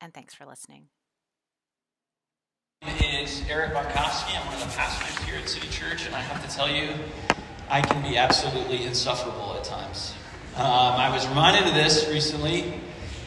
And thanks for listening. Name is Eric Barkowski. I'm one of the pastors here at City Church, and I have to tell you, I can be absolutely insufferable at times. Um, I was reminded of this recently,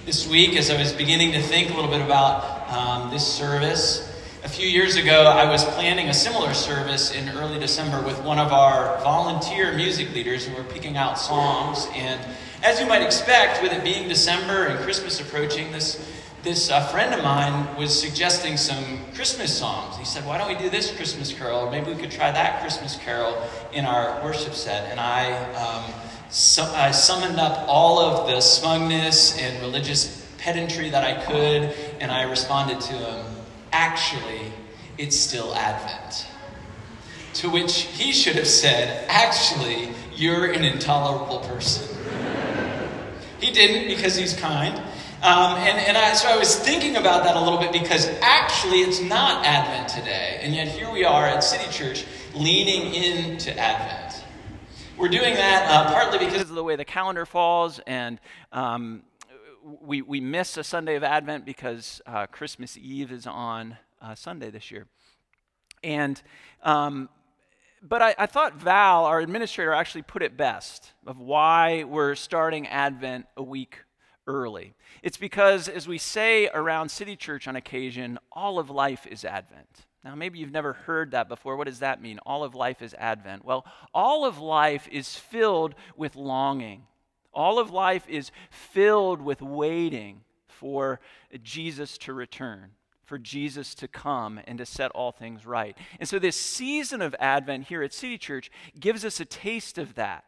this week, as I was beginning to think a little bit about um, this service. A few years ago, I was planning a similar service in early December with one of our volunteer music leaders, and we're picking out songs. And as you might expect, with it being December and Christmas approaching, this this uh, friend of mine was suggesting some Christmas songs. He said, Why don't we do this Christmas carol? Or maybe we could try that Christmas carol in our worship set. And I, um, so, I summoned up all of the smugness and religious pedantry that I could, and I responded to him, Actually, it's still Advent. To which he should have said, Actually, you're an intolerable person. he didn't because he's kind. Um, and and I, so I was thinking about that a little bit because actually it's not Advent today. And yet here we are at City Church leaning into Advent. We're doing that uh, partly because of the way the calendar falls, and um, we, we miss a Sunday of Advent because uh, Christmas Eve is on uh, Sunday this year. And um, but I, I, thought Val, our administrator, actually put it best of why we're starting Advent a week early. It's because, as we say around City Church on occasion, all of life is Advent. Now, maybe you've never heard that before. What does that mean? All of life is Advent. Well, all of life is filled with longing. All of life is filled with waiting for Jesus to return, for Jesus to come and to set all things right. And so, this season of Advent here at City Church gives us a taste of that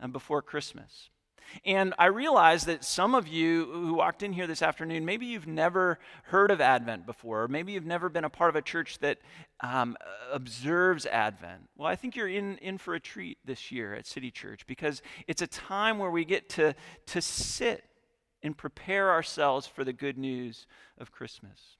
um, before Christmas. And I realize that some of you who walked in here this afternoon, maybe you've never heard of Advent before, or maybe you've never been a part of a church that um, observes Advent. Well, I think you're in, in for a treat this year at City Church because it's a time where we get to, to sit and prepare ourselves for the good news of Christmas.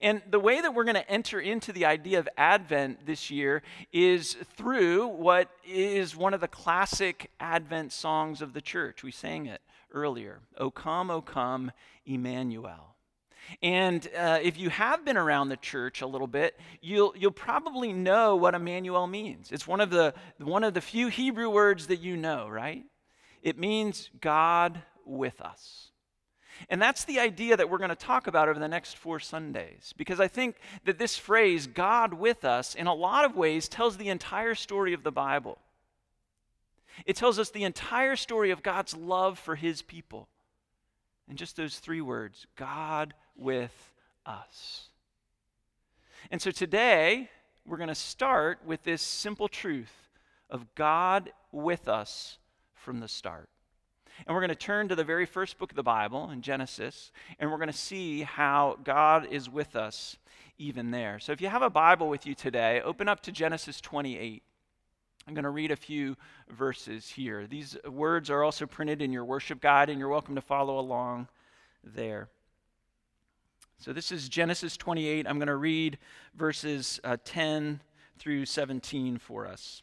And the way that we're going to enter into the idea of Advent this year is through what is one of the classic Advent songs of the church. We sang it earlier O come, O come, Emmanuel. And uh, if you have been around the church a little bit, you'll, you'll probably know what Emmanuel means. It's one of, the, one of the few Hebrew words that you know, right? It means God with us. And that's the idea that we're going to talk about over the next four Sundays. Because I think that this phrase, God with us, in a lot of ways tells the entire story of the Bible. It tells us the entire story of God's love for his people. And just those three words God with us. And so today, we're going to start with this simple truth of God with us from the start. And we're going to turn to the very first book of the Bible in Genesis, and we're going to see how God is with us even there. So if you have a Bible with you today, open up to Genesis 28. I'm going to read a few verses here. These words are also printed in your worship guide, and you're welcome to follow along there. So this is Genesis 28. I'm going to read verses uh, 10 through 17 for us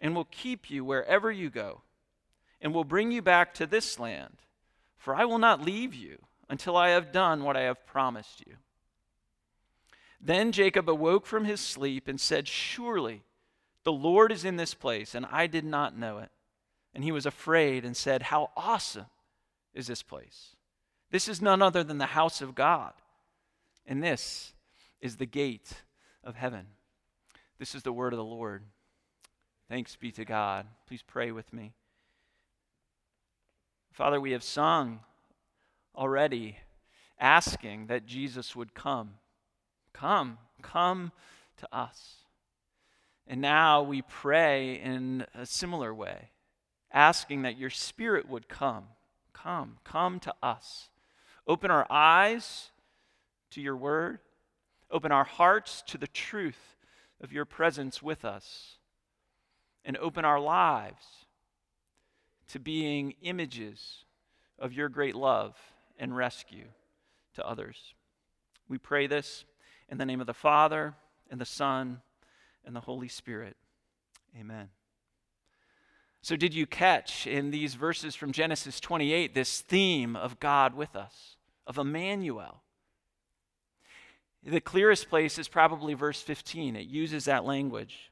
and will keep you wherever you go, and will bring you back to this land, for I will not leave you until I have done what I have promised you. Then Jacob awoke from his sleep and said, Surely the Lord is in this place, and I did not know it. And he was afraid and said, How awesome is this place! This is none other than the house of God, and this is the gate of heaven. This is the word of the Lord. Thanks be to God. Please pray with me. Father, we have sung already asking that Jesus would come. Come, come to us. And now we pray in a similar way, asking that your Spirit would come. Come, come to us. Open our eyes to your word. Open our hearts to the truth of your presence with us. And open our lives to being images of your great love and rescue to others. We pray this in the name of the Father, and the Son, and the Holy Spirit. Amen. So, did you catch in these verses from Genesis 28 this theme of God with us? of Emmanuel. The clearest place is probably verse 15. It uses that language.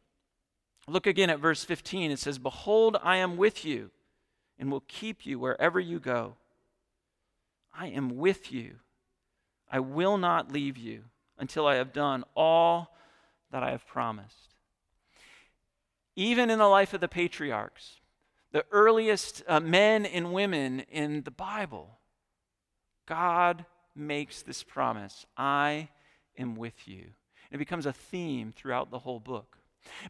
Look again at verse 15. It says, Behold, I am with you and will keep you wherever you go. I am with you. I will not leave you until I have done all that I have promised. Even in the life of the patriarchs, the earliest uh, men and women in the Bible, God makes this promise I am with you. And It becomes a theme throughout the whole book.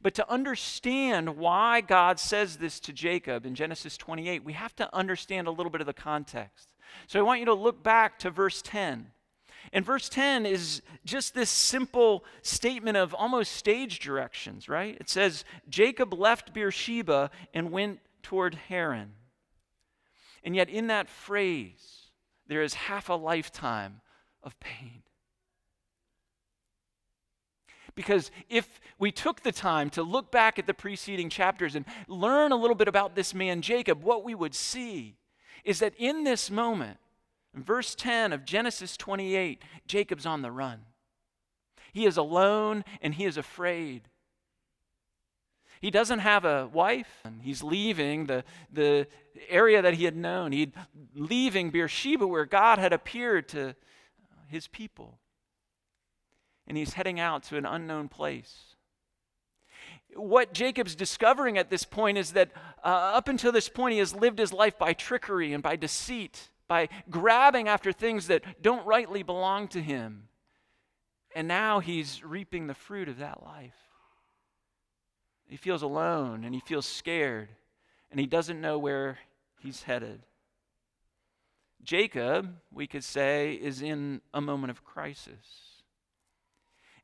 But to understand why God says this to Jacob in Genesis 28, we have to understand a little bit of the context. So I want you to look back to verse 10. And verse 10 is just this simple statement of almost stage directions, right? It says, Jacob left Beersheba and went toward Haran. And yet, in that phrase, there is half a lifetime of pain. Because if we took the time to look back at the preceding chapters and learn a little bit about this man, Jacob, what we would see is that in this moment, in verse 10 of Genesis 28, Jacob's on the run. He is alone and he is afraid. He doesn't have a wife, and he's leaving the, the area that he had known. He's leaving Beersheba, where God had appeared to his people. And he's heading out to an unknown place. What Jacob's discovering at this point is that uh, up until this point, he has lived his life by trickery and by deceit, by grabbing after things that don't rightly belong to him. And now he's reaping the fruit of that life. He feels alone and he feels scared and he doesn't know where he's headed. Jacob, we could say, is in a moment of crisis.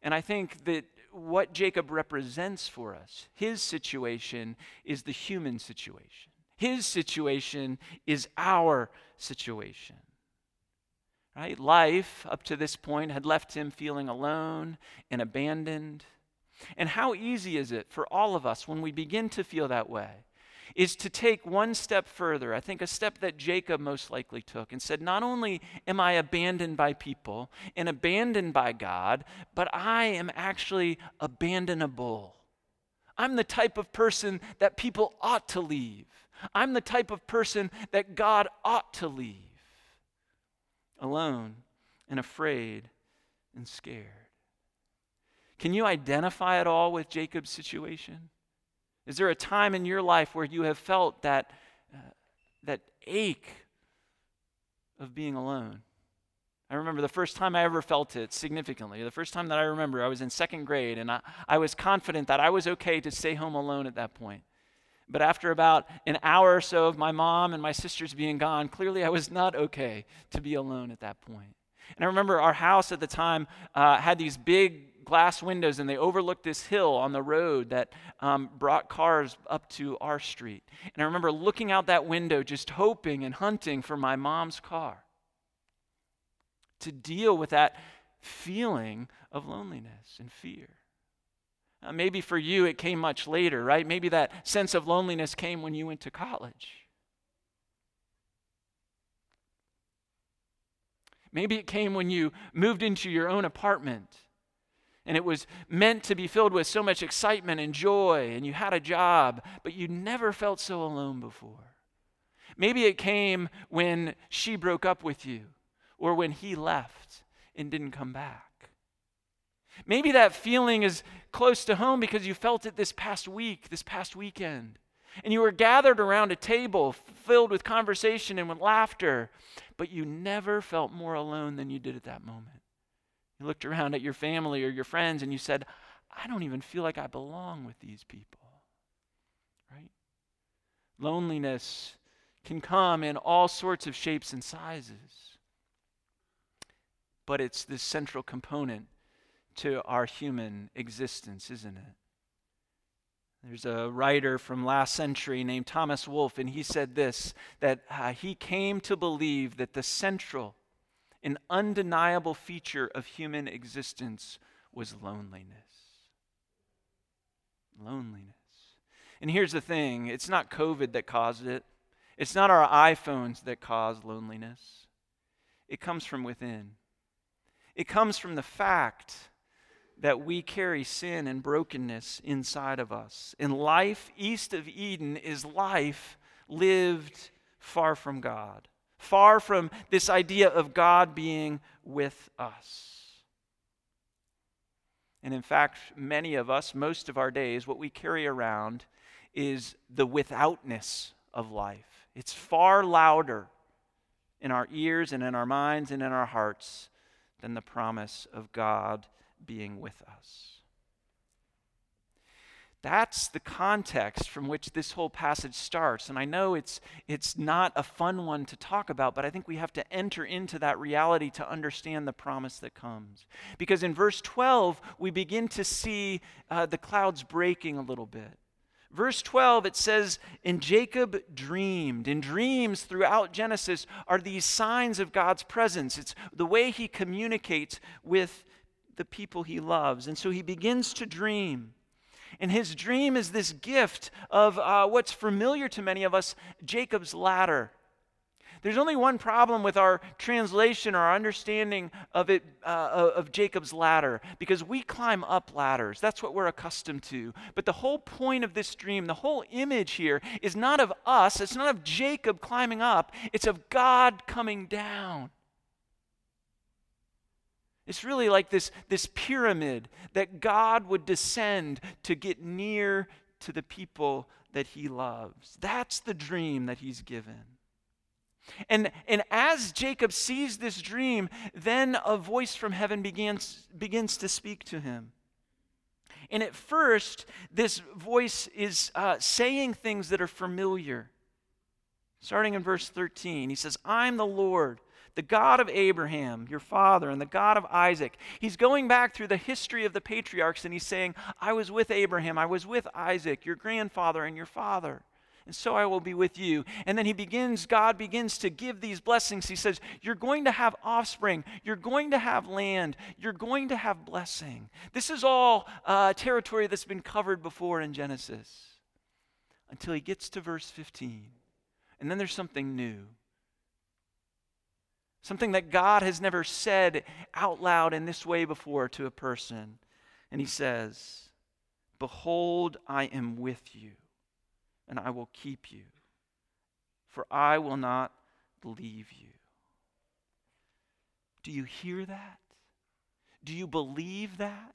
And I think that what Jacob represents for us, his situation, is the human situation. His situation is our situation. Right? Life, up to this point, had left him feeling alone and abandoned. And how easy is it for all of us when we begin to feel that way? Is to take one step further. I think a step that Jacob most likely took and said, Not only am I abandoned by people and abandoned by God, but I am actually abandonable. I'm the type of person that people ought to leave. I'm the type of person that God ought to leave. Alone and afraid and scared. Can you identify at all with Jacob's situation? Is there a time in your life where you have felt that, uh, that ache of being alone? I remember the first time I ever felt it significantly. The first time that I remember, I was in second grade, and I, I was confident that I was okay to stay home alone at that point. But after about an hour or so of my mom and my sisters being gone, clearly I was not okay to be alone at that point. And I remember our house at the time uh, had these glass windows and they overlooked this hill on the road that um, brought cars up to our street. And I remember looking out that window, just hoping and hunting for my mom's car to deal with that feeling of loneliness and fear. Uh, maybe for you it came much later, right? Maybe that sense of loneliness came when you went to college. Maybe it came when you moved into your own apartment and it was meant to be filled with so much excitement and joy, and you had a job, but you never felt so alone before. Maybe it came when she broke up with you or when he left and didn't come back. Maybe that feeling is close to home because you felt it this past week, this past weekend. And you were gathered around a table filled with conversation and with laughter, but you never felt more alone than you did at that moment. You looked around at your family or your friends and you said, I don't even feel like I belong with these people. Right? Loneliness can come in all sorts of shapes and sizes. But it's this central component to our human existence, isn't it? There's a writer from last century named Thomas Wolfe, and he said this that uh, he came to believe that the central an undeniable feature of human existence was loneliness. Loneliness. And here's the thing it's not COVID that caused it, it's not our iPhones that cause loneliness. It comes from within. It comes from the fact that we carry sin and brokenness inside of us. And life east of Eden is life lived far from God far from this idea of God being with us. And in fact, many of us, most of our days, what we carry around is the withoutness of life. It's far louder in our ears and in our minds and in our hearts than the promise of God being with us. That's the context from which this whole passage starts. And I know it's, it's not a fun one to talk about, but I think we have to enter into that reality to understand the promise that comes. Because in verse 12, we begin to see uh, the clouds breaking a little bit. Verse 12, it says, And Jacob dreamed. And dreams throughout Genesis are these signs of God's presence. It's the way he communicates with the people he loves. And so he begins to dream. And his dream is this gift of uh, what's familiar to many of us Jacob's ladder. There's only one problem with our translation or our understanding of it uh, of Jacob's ladder because we climb up ladders. That's what we're accustomed to. But the whole point of this dream, the whole image here is not of us, it's not of Jacob climbing up, it's of God coming down. It's really like this, this pyramid that God would descend to get near to the people that he loves. That's the dream that he's given. And, and as Jacob sees this dream, then a voice from heaven begins, begins to speak to him. And at first, this voice is uh, saying things that are familiar. Starting in verse 13, he says, I'm the Lord the God of Abraham, your father, and the God of Isaac. He's going back through the history of the patriarchs and he's saying, I was with Abraham, I was with Isaac, your grandfather, and your father. And so I will be with you. And then he begins, God begins to give these blessings. He says, You're going to have offspring. You're going to have land. You're going to have blessing. This is all uh, territory that's been covered before in Genesis until he gets to verse 15. And then there's something new something that God has never said out loud in this way before to a person. And he says, Behold, I am with you, and I will keep you, for I will not leave you. Do you hear that? Do you believe that?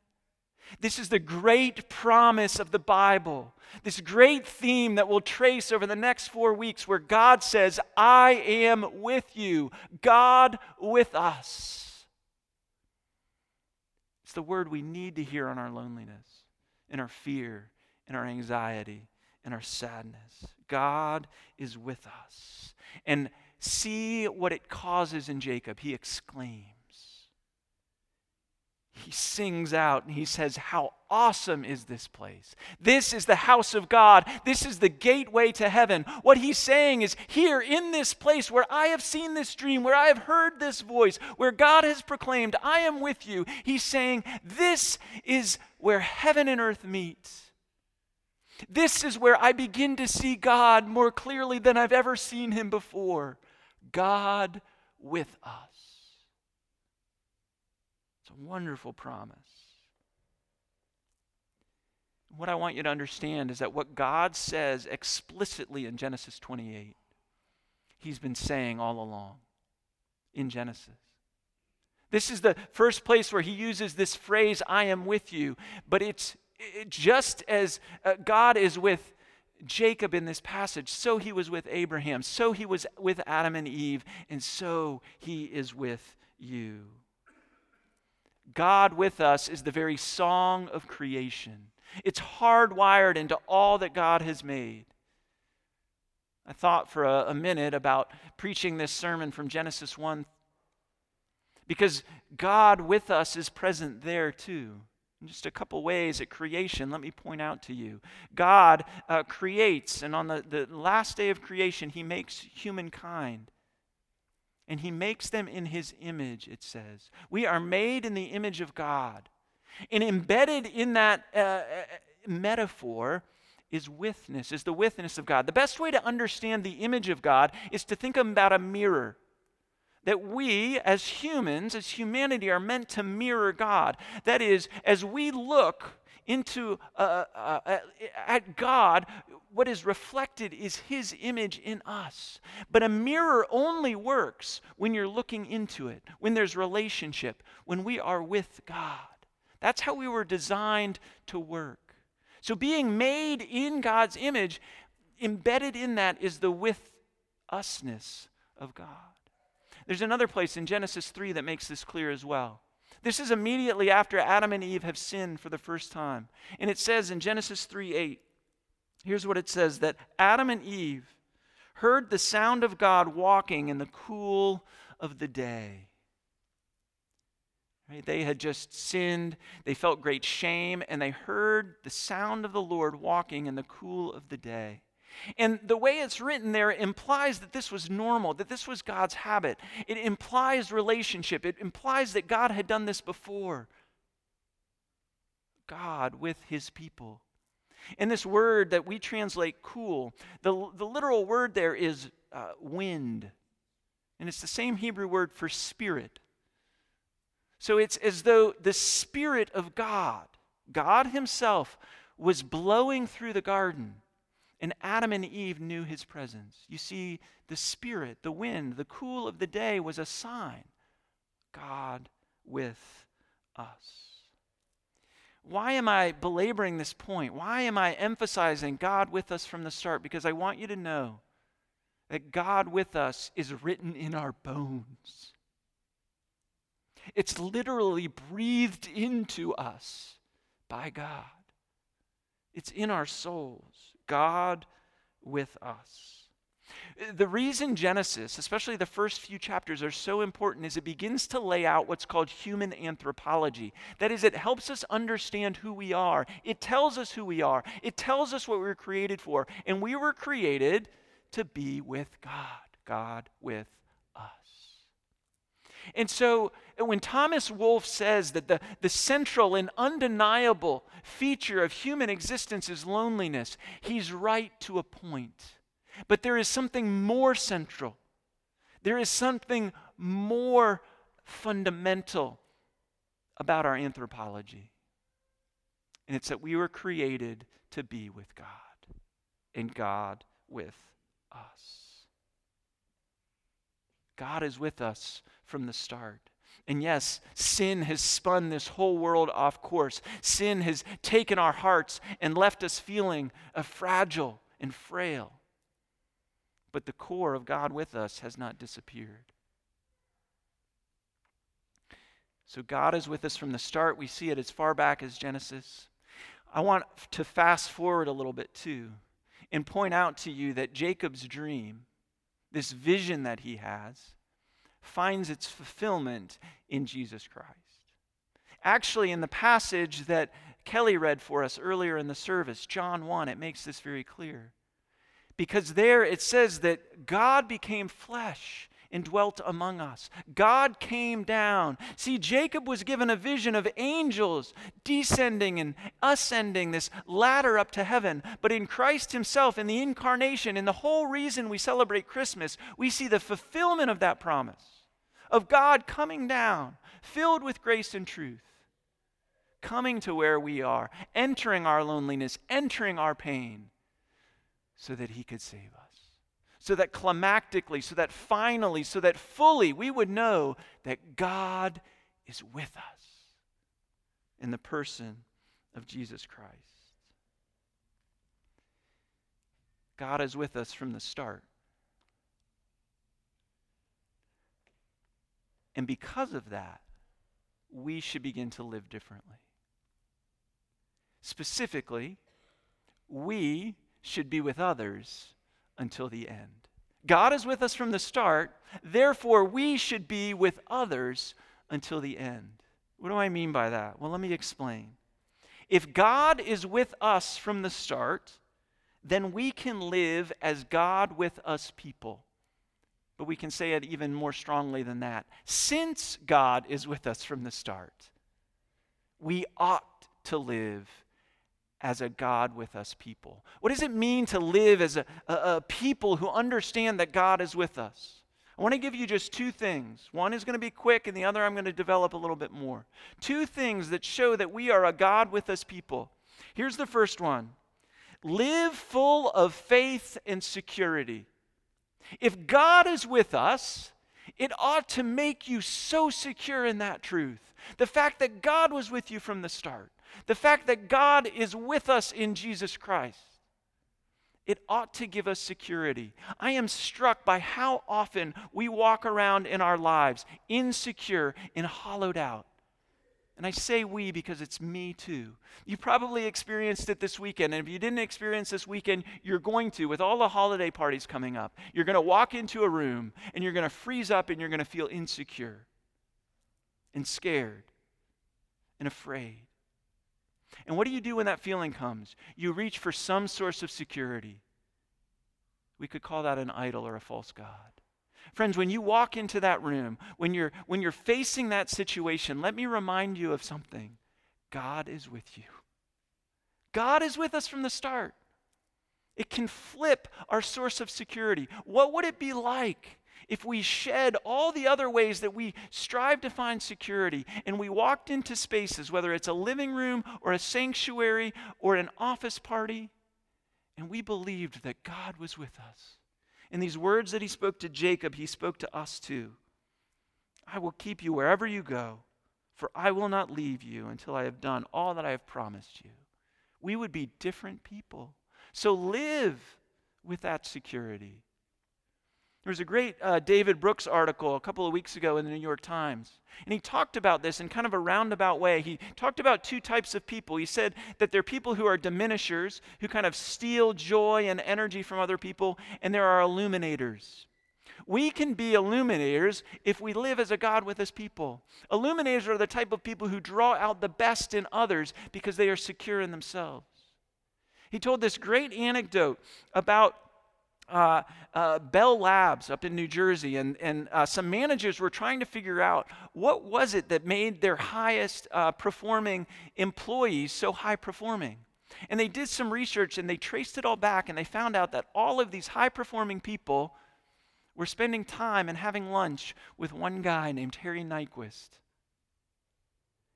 This is the great promise of the Bible, this great theme that we'll trace over the next four weeks, where God says, I am with you, God with us. It's the word we need to hear in our loneliness, in our fear, in our anxiety, in our sadness. God is with us. And see what it causes in Jacob. He exclaims he sings out and he says, How awesome is this place? This is the house of God. This is the gateway to heaven. What he's saying is, Here in this place where I have seen this dream, where I have heard this voice, where God has proclaimed, I am with you, he's saying, This is where heaven and earth meet. This is where I begin to see God more clearly than I've ever seen him before. God with us. Wonderful promise. What I want you to understand is that what God says explicitly in Genesis 28, He's been saying all along in Genesis. This is the first place where He uses this phrase, I am with you, but it's it, just as uh, God is with Jacob in this passage, so He was with Abraham, so He was with Adam and Eve, and so He is with you. God with us is the very song of creation. It's hardwired into all that God has made. I thought for a, a, minute about preaching this sermon from Genesis 1 because God with us is present there too. In just a couple ways at creation, let me point out to you. God uh, creates, and on the, the last day of creation, He makes humankind and he makes them in his image, it says. We are made in the image of God. And embedded in that uh, uh, metaphor is witness, is the witness of God. The best way to understand the image of God is to think about a mirror. That we, as humans, as humanity, are meant to mirror God. That is, as we look into uh, uh, uh, at God, what is reflected is his image in us. But a mirror only works when you're looking into it, when there's relationship, when we are with God. That's how we were designed to work. So being made in God's image, embedded in that is the with usness of God. There's another place in Genesis 3 that makes this clear as well. This is immediately after Adam and Eve have sinned for the first time. And it says in Genesis 3 8, here's what it says that Adam and Eve heard the sound of God walking in the cool of the day. Right? They had just sinned, they felt great shame, and they heard the sound of the Lord walking in the cool of the day. And the way it's written there implies that this was normal, that this was God's habit. It implies relationship, it implies that God had done this before. God with his people. And this word that we translate cool, the, the literal word there is uh, wind. And it's the same Hebrew word for spirit. So it's as though the Spirit of God, God Himself, was blowing through the garden and Adam and Eve knew his presence. You see, the spirit, the wind, the cool of the day was a sign God with us. Why am I belaboring this point? Why am I emphasizing God with us from the start? Because I want you to know that God with us is written in our bones. It's literally breathed into us by God. It's in our souls. God with us. The reason Genesis, especially the first few chapters, are so important is it begins to lay out what's called human anthropology. That is, it helps us understand who we are. It tells us who we are, it tells us what we were created for. And we were created to be with God, God with and so when Thomas Wolfe says that the, the central and undeniable feature of human existence is loneliness, he's right to a point. But there is something more central, there is something more fundamental about our anthropology. And it's that we were created to be with God and God with us. God is with us from the start. And yes, sin has spun this whole world off course. Sin has taken our hearts and left us feeling fragile and frail. But the core of God with us has not disappeared. So God is with us from the start. We see it as far back as Genesis. I want to fast forward a little bit too and point out to you that Jacob's dream, this vision that he has, finds its fulfillment in Jesus Christ. Actually, in the passage that Kelly read for us earlier in the service, John 1, it makes this very clear. Because there it says that God became flesh and dwelt among us. God came down. See, Jacob was given a vision of angels descending and ascending this ladder up to heaven. But in Christ Himself, in the incarnation, in the whole reason we celebrate Christmas, we see the fulfillment of that promise of God coming down, filled with grace and truth, coming to where we are, entering our loneliness, entering our pain, so that He could save us so that climactically, so that finally, so that fully we would know that God is with us in the person of Jesus Christ. God is with us from the start. And because of that, we should begin to live differently. Specifically, we should be with others until the end. God is with us from the start, therefore, we should be with others until the end. What do I mean by that? Well, let me explain. If God is with us from the start, then we can live as God with us people. But we can say it even more strongly than that. Since God is with us from the start, we ought to live as a God with us people? What does it mean to live as a, a, a, people who understand that God is with us? I want to give you just two things. One is going to be quick, and the other I'm going to develop a little bit more. Two things that show that we are a God with us people. Here's the first one live full of faith and security. If God is with us, it ought to make you so secure in that truth. The fact that God was with you from the start the fact that God is with us in Jesus Christ, it ought to give us security. I am struck by how often we walk around in our lives insecure and hollowed out. And I say we because it's me too. You probably experienced it this weekend. And if you didn't experience this weekend, you're going to with all the holiday parties coming up. You're going to walk into a room and you're going to freeze up and you're going to feel insecure and scared and afraid. And what do you do when that feeling comes? You reach for some source of security. We could call that an idol or a false God. Friends, when you walk into that room, when you're, when you're facing that situation, let me remind you of something God is with you. God is with us from the start. It can flip our source of security. What would it be like if we shed all the other ways that we strive to find security and we walked into spaces, whether it's a living room or a sanctuary or an office party, and we believed that God was with us. In these words that he spoke to Jacob, he spoke to us too. I will keep you wherever you go, for I will not leave you until I have done all that I have promised you. We would be different people. So live with that security. There was a great uh, David Brooks article a couple of weeks ago in the New York Times. And he talked about this in kind of a roundabout way. He talked about two types of people. He said that there are people who are diminishers, who kind of steal joy and energy from other people, and there are illuminators. We can be illuminators if we live as a God with His people. Illuminators are the type of people who draw out the best in others because they are secure in themselves. He told this great anecdote about uh, uh, Bell Labs up in New Jersey, and, and uh, some managers were trying to figure out what was it that made their highest uh, performing employees so high performing. And they did some research and they traced it all back, and they found out that all of these high performing people were spending time and having lunch with one guy named Harry Nyquist.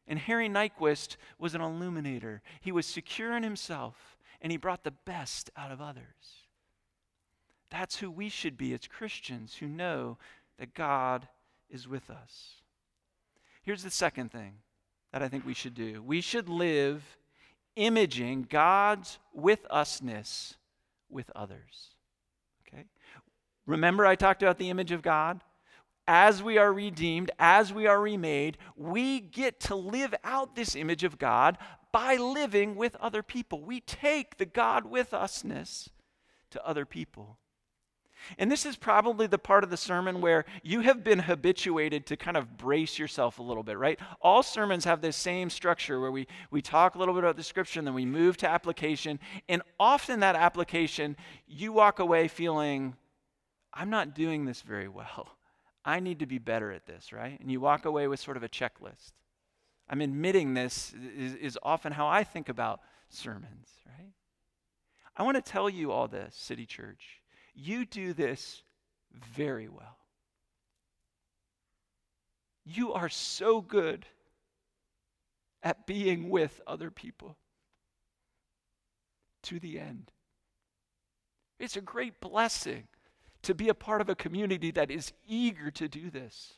And Harry Nyquist was an illuminator. He was secure in himself, and he brought the best out of others. That's who we should be as Christians who know that God is with us. Here's the second thing that I think we should do we should live imaging God's with usness with others. Okay? Remember, I talked about the image of God? As we are redeemed, as we are remade, we get to live out this image of God by living with other people. We take the God with usness to other people. And this is probably the part of the sermon where you have been habituated to kind of brace yourself a little bit, right? All sermons have this same structure where we, we talk a little bit about the scripture and then we move to application. And often that application, you walk away feeling, I'm not doing this very well. I need to be better at this, right? And you walk away with sort of a checklist. I'm admitting this is, is often how I think about sermons, right? I want to tell you all this, City Church you do this very well. You are so good at being with other people to the end. It's a great blessing to be a part of a community that is eager to do this.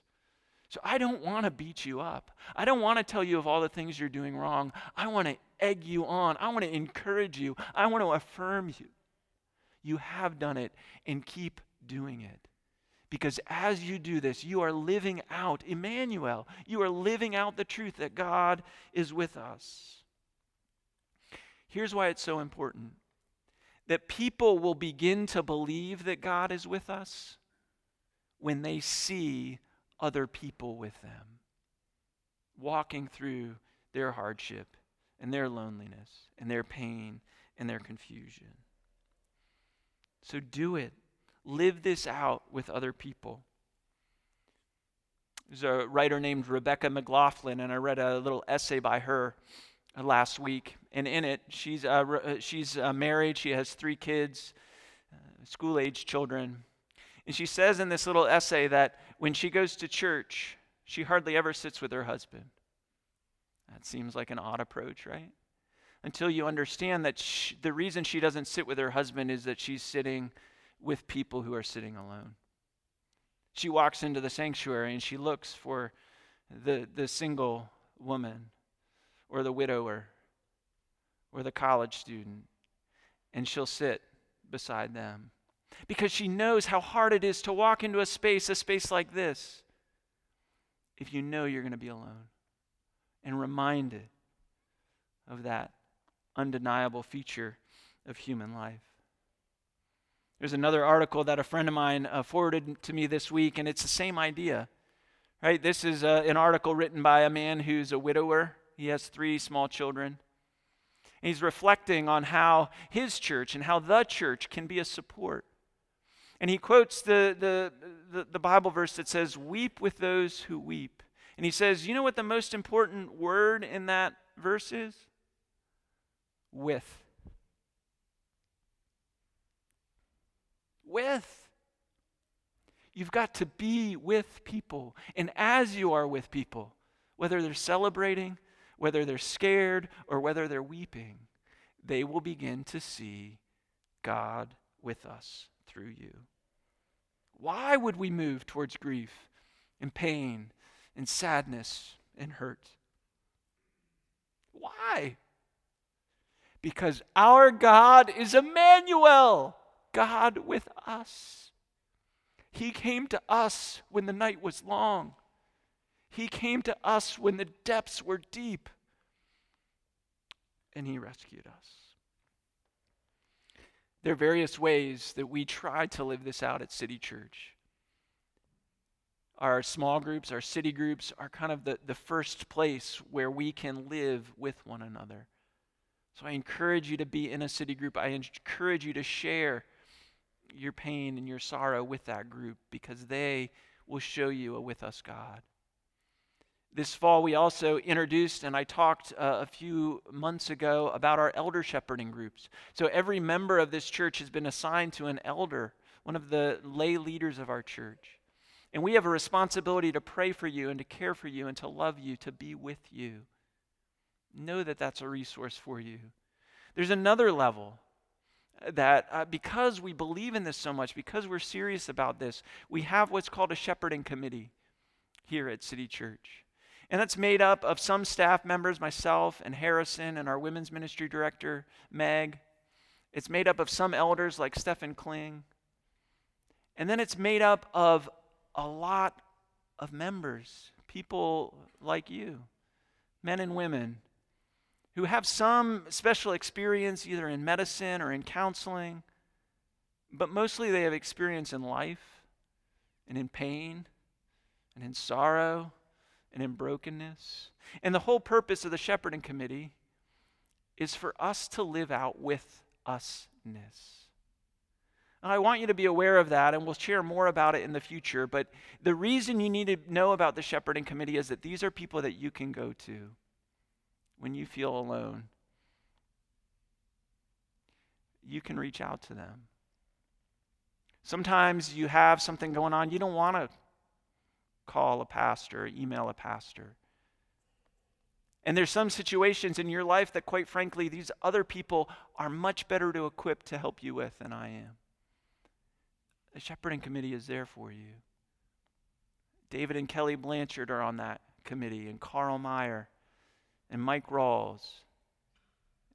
So I don't want to beat you up. I don't want to tell you of all the things you're doing wrong. I want to egg you on. I want to encourage you. I want to affirm you. You have done it and keep doing it. Because as you do this, you are living out Emmanuel. You are living out the truth that God is with us. Here's why it's so important that people will begin to believe that God is with us when they see other people with them, walking through their hardship and their loneliness and their pain and their confusion. So do it. Live this out with other people. There's a writer named Rebecca McLaughlin, and I read a little essay by her last week. And in it, she's, uh, uh, she's uh, married, she has three kids, uh, school age children. And she says in this little essay that when she goes to church, she hardly ever sits with her husband. That seems like an odd approach, right? Until you understand that she, the reason she doesn't sit with her husband is that she's sitting with people who are sitting alone. She walks into the sanctuary and she looks for the, the single woman or the widower or the college student, and she'll sit beside them because she knows how hard it is to walk into a space, a space like this, if you know you're going to be alone and reminded of that undeniable feature of human life. There's another article that a friend of mine uh, forwarded to me this week, and it's the same idea. Right? This is uh, an article written by a man who's a widower. He has three small children. And he's reflecting on how his church and how the church can be a support. And he quotes the, the, the, the Bible verse that says, Weep with those who weep. And he says, You know what the most important word in that verse is? With. With. You've got to be with people. And as you are with people, whether they're celebrating, whether they're scared, or whether they're weeping, they will begin to see God with us through you. Why would we move towards grief and pain and sadness and hurt? Why? Because our God is Emmanuel, God with us. He came to us when the night was long. He came to us when the depths were deep. And He rescued us. There are various ways that we try to live this out at City Church. Our small groups, our city groups are kind of the, the first place where we can live with one another. So I encourage you to be in a city group. I encourage you to share your pain and your sorrow with that group because they will show you a with us God. This fall, we also introduced, and I talked uh, a few months ago about our elder shepherding groups. So every member of this church has been assigned to an elder, one of the lay leaders of our church. And we have a responsibility to pray for you and to care for you and to love you, to be with you know that that's a resource for you. There's another level that uh, because we believe in this so much, because we're serious about this, we have what's called a shepherding committee here at City Church. And that's made up of some staff members, myself and Harrison and our women's ministry director, Meg. It's made up of some elders like Stephen Kling. And then it's made up of a lot of members, people like you, men and women who have some special experience either in medicine or in counseling, but mostly they have experience in life and in pain and in sorrow and in brokenness. And the whole purpose of the shepherding committee is for us to live out with usness. And I want you to be aware of that, and we'll share more about it in the future. But the reason you need to know about the shepherding committee is that these are people that you can go to when you feel alone. You can reach out to them. Sometimes you have something going on, you don't want to call a pastor, email a pastor. And there's some situations in your life that, quite frankly, these other people are much better to equip to help you with than I am. The shepherding committee is there for you. David and Kelly Blanchard are on that committee, and Carl Meyer, and Mike Rawls,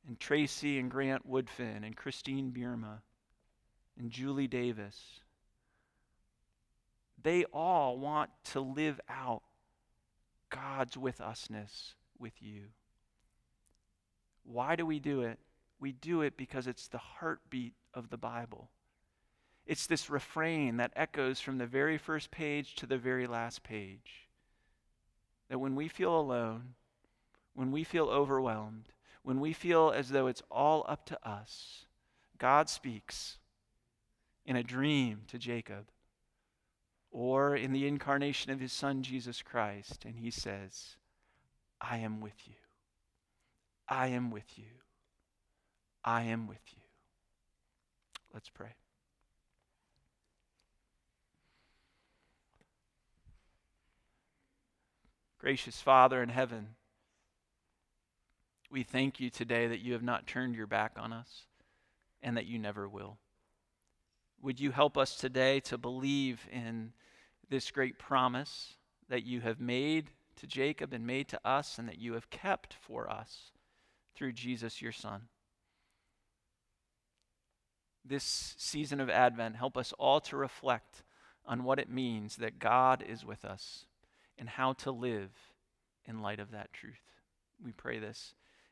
and Tracy and Grant Woodfin, and Christine Bierma, and Julie Davis. They all want to live out God's with usness with you. Why do we do it? We do it because it's the heartbeat of the Bible. It's this refrain that echoes from the very first page to the very last page. That when we feel alone, when we feel overwhelmed, when we feel as though it's all up to us, God speaks in a dream to Jacob or in the incarnation of his son Jesus Christ, and he says, I am with you. I am with you. I am with you. Let's pray. Gracious Father in heaven, we thank you today that you have not turned your back on us and that you never will. Would you help us today to believe in this great promise that you have made to Jacob and made to us and that you have kept for us through Jesus your Son? This season of Advent, help us all to reflect on what it means that God is with us and how to live in light of that truth. We pray this